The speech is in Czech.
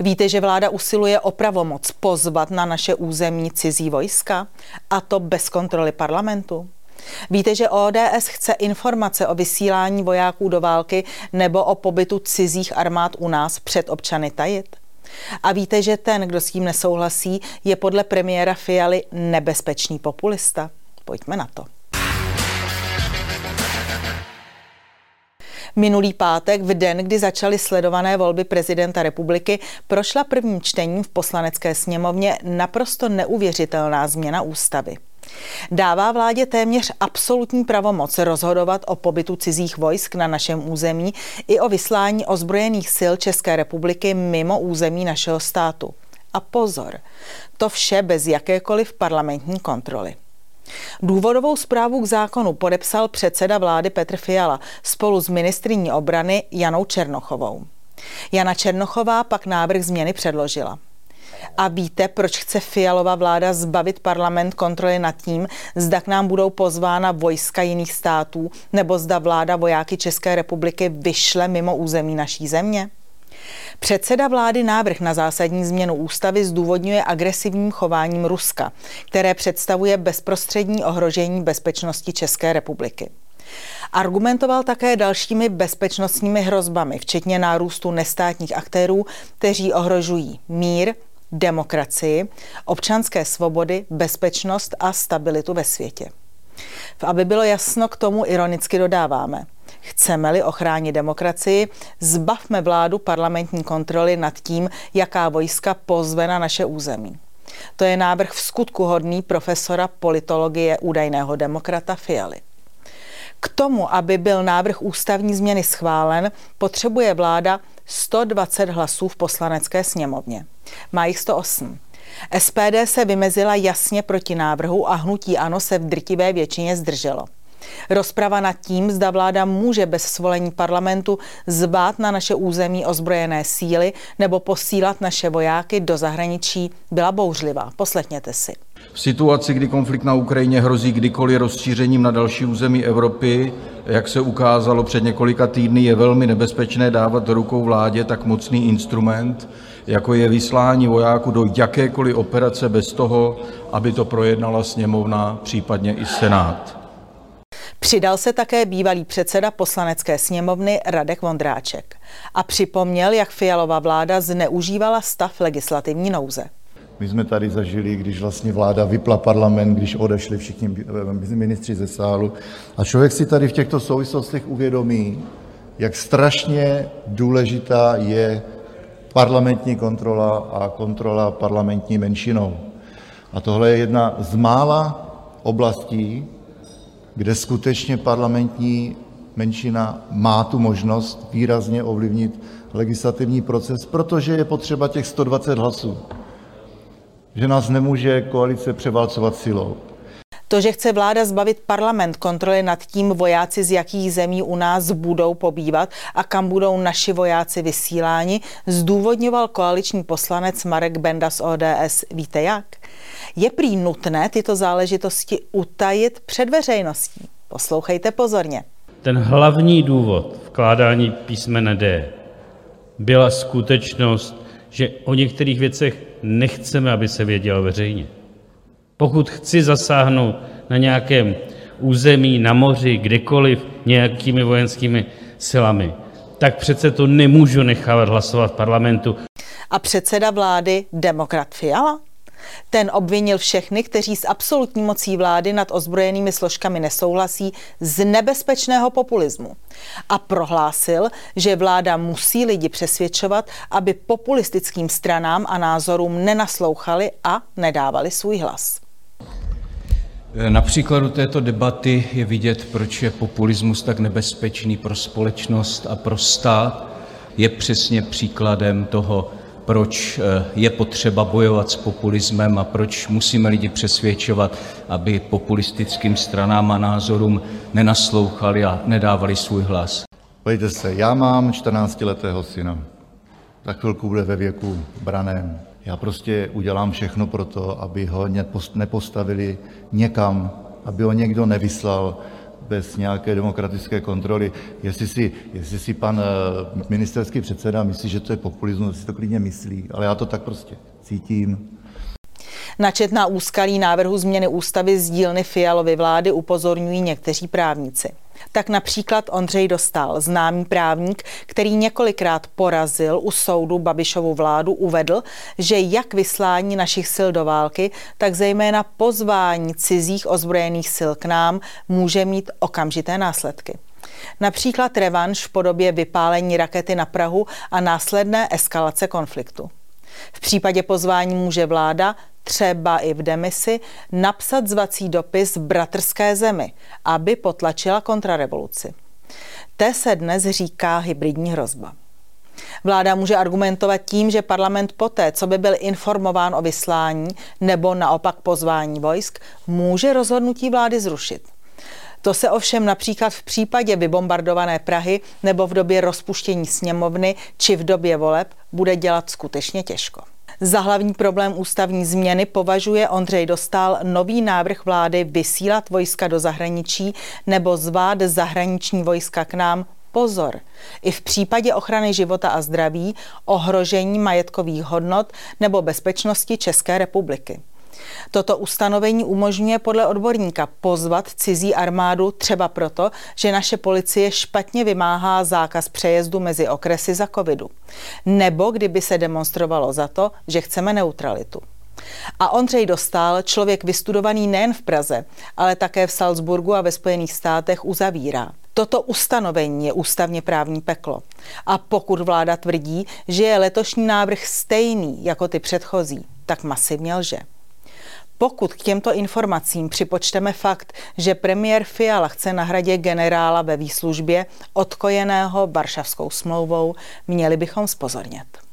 Víte, že vláda usiluje o pravomoc pozvat na naše území cizí vojska? A to bez kontroly parlamentu? Víte, že ODS chce informace o vysílání vojáků do války nebo o pobytu cizích armád u nás před občany tajit? A víte, že ten, kdo s tím nesouhlasí, je podle premiéra Fialy nebezpečný populista? Pojďme na to. Minulý pátek, v den, kdy začaly sledované volby prezidenta republiky, prošla prvním čtením v poslanecké sněmovně naprosto neuvěřitelná změna ústavy. Dává vládě téměř absolutní pravomoc rozhodovat o pobytu cizích vojsk na našem území i o vyslání ozbrojených sil České republiky mimo území našeho státu. A pozor, to vše bez jakékoliv parlamentní kontroly. Důvodovou zprávu k zákonu podepsal předseda vlády Petr Fiala spolu s ministriní obrany Janou Černochovou. Jana Černochová pak návrh změny předložila. A víte, proč chce Fialová vláda zbavit parlament kontroly nad tím, zda k nám budou pozvána vojska jiných států, nebo zda vláda vojáky České republiky vyšle mimo území naší země? Předseda vlády návrh na zásadní změnu ústavy zdůvodňuje agresivním chováním Ruska, které představuje bezprostřední ohrožení bezpečnosti České republiky. Argumentoval také dalšími bezpečnostními hrozbami, včetně nárůstu nestátních aktérů, kteří ohrožují mír, demokracii, občanské svobody, bezpečnost a stabilitu ve světě. Aby bylo jasno, k tomu ironicky dodáváme. Chceme-li ochránit demokracii, zbavme vládu parlamentní kontroly nad tím, jaká vojska pozve na naše území. To je návrh v skutku hodný profesora politologie údajného demokrata Fialy. K tomu, aby byl návrh ústavní změny schválen, potřebuje vláda 120 hlasů v poslanecké sněmovně. Má jich 108. SPD se vymezila jasně proti návrhu a hnutí ANO se v drtivé většině zdrželo. Rozprava nad tím, zda vláda může bez svolení parlamentu zbát na naše území ozbrojené síly nebo posílat naše vojáky do zahraničí, byla bouřlivá. Poslechněte si. V situaci, kdy konflikt na Ukrajině hrozí kdykoliv rozšířením na další území Evropy, jak se ukázalo před několika týdny, je velmi nebezpečné dávat do rukou vládě tak mocný instrument, jako je vyslání vojáků do jakékoliv operace bez toho, aby to projednala Sněmovna, případně i Senát. Přidal se také bývalý předseda poslanecké sněmovny Radek Vondráček a připomněl, jak Fialová vláda zneužívala stav legislativní nouze. My jsme tady zažili, když vlastně vláda vypla parlament, když odešli všichni ministři ze sálu. A člověk si tady v těchto souvislostech uvědomí, jak strašně důležitá je parlamentní kontrola a kontrola parlamentní menšinou. A tohle je jedna z mála oblastí, kde skutečně parlamentní menšina má tu možnost výrazně ovlivnit legislativní proces, protože je potřeba těch 120 hlasů, že nás nemůže koalice převálcovat silou. To, že chce vláda zbavit parlament kontroly nad tím, vojáci z jakých zemí u nás budou pobývat a kam budou naši vojáci vysíláni, zdůvodňoval koaliční poslanec Marek Benda z ODS. Víte jak? Je prý nutné tyto záležitosti utajit před veřejností. Poslouchejte pozorně. Ten hlavní důvod vkládání písmene D byla skutečnost, že o některých věcech nechceme, aby se vědělo veřejně. Pokud chci zasáhnout na nějakém území, na moři, kdekoliv nějakými vojenskými silami, tak přece to nemůžu nechávat hlasovat v parlamentu. A předseda vlády demokrat Fiala? Ten obvinil všechny, kteří s absolutní mocí vlády nad ozbrojenými složkami nesouhlasí, z nebezpečného populismu. A prohlásil, že vláda musí lidi přesvědčovat, aby populistickým stranám a názorům nenaslouchali a nedávali svůj hlas. Na příkladu této debaty je vidět, proč je populismus tak nebezpečný pro společnost a pro stát. Je přesně příkladem toho, proč eh, je potřeba bojovat s populismem a proč musíme lidi přesvědčovat, aby populistickým stranám a názorům nenaslouchali a nedávali svůj hlas. Pojďte se, já mám 14letého syna. Za chvilku bude ve věku braném. Já prostě udělám všechno pro to, aby ho nepostavili někam, aby ho někdo nevyslal bez nějaké demokratické kontroly. Jestli si, jestli si pan ministerský předseda myslí, že to je populismus, si to klidně myslí, ale já to tak prostě cítím. Načetná úskalí návrhu změny ústavy z dílny Fialovy vlády upozorňují někteří právníci. Tak například Ondřej Dostal, známý právník, který několikrát porazil u soudu Babišovu vládu, uvedl, že jak vyslání našich sil do války, tak zejména pozvání cizích ozbrojených sil k nám může mít okamžité následky. Například revanš v podobě vypálení rakety na Prahu a následné eskalace konfliktu. V případě pozvání může vláda, třeba i v demisi, napsat zvací dopis bratrské zemi, aby potlačila kontrarevoluci. Té se dnes říká hybridní hrozba. Vláda může argumentovat tím, že parlament poté, co by byl informován o vyslání nebo naopak pozvání vojsk, může rozhodnutí vlády zrušit. To se ovšem například v případě vybombardované Prahy nebo v době rozpuštění sněmovny či v době voleb bude dělat skutečně těžko. Za hlavní problém ústavní změny považuje Ondřej Dostal nový návrh vlády vysílat vojska do zahraničí nebo zvát zahraniční vojska k nám pozor, i v případě ochrany života a zdraví, ohrožení majetkových hodnot nebo bezpečnosti České republiky. Toto ustanovení umožňuje podle odborníka pozvat cizí armádu třeba proto, že naše policie špatně vymáhá zákaz přejezdu mezi okresy za covidu. Nebo kdyby se demonstrovalo za to, že chceme neutralitu. A Ondřej Dostal, člověk vystudovaný nejen v Praze, ale také v Salzburgu a ve Spojených státech, uzavírá. Toto ustanovení je ústavně právní peklo. A pokud vláda tvrdí, že je letošní návrh stejný jako ty předchozí, tak masivně lže. Pokud k těmto informacím připočteme fakt, že premiér Fiala chce nahradit generála ve výslužbě odkojeného Varšavskou smlouvou, měli bychom spozornět.